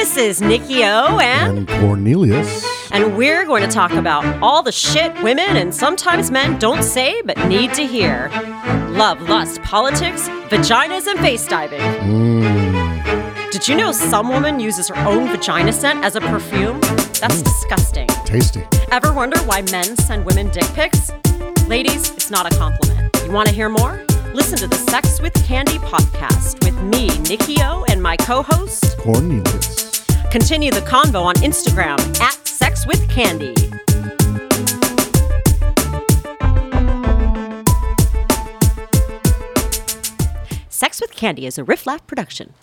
is Nikki O and, And Cornelius. and we're going to talk about all the shit women and sometimes men don't say but need to hear. Love, lust, politics, vaginas, and face diving. Mmm, Did you know some woman uses her own vagina scent as a perfume? That's mm. disgusting. tasty. Ever wonder why men send women dick pics? Ladies, it's not a compliment. You want to hear more? Listen to the Sex with Candy podcast with me, Nikki O, and my co host. Cornelius. Continue the convo on Instagram at Sex with Candy. Sex with Candy is a Riff Laugh production.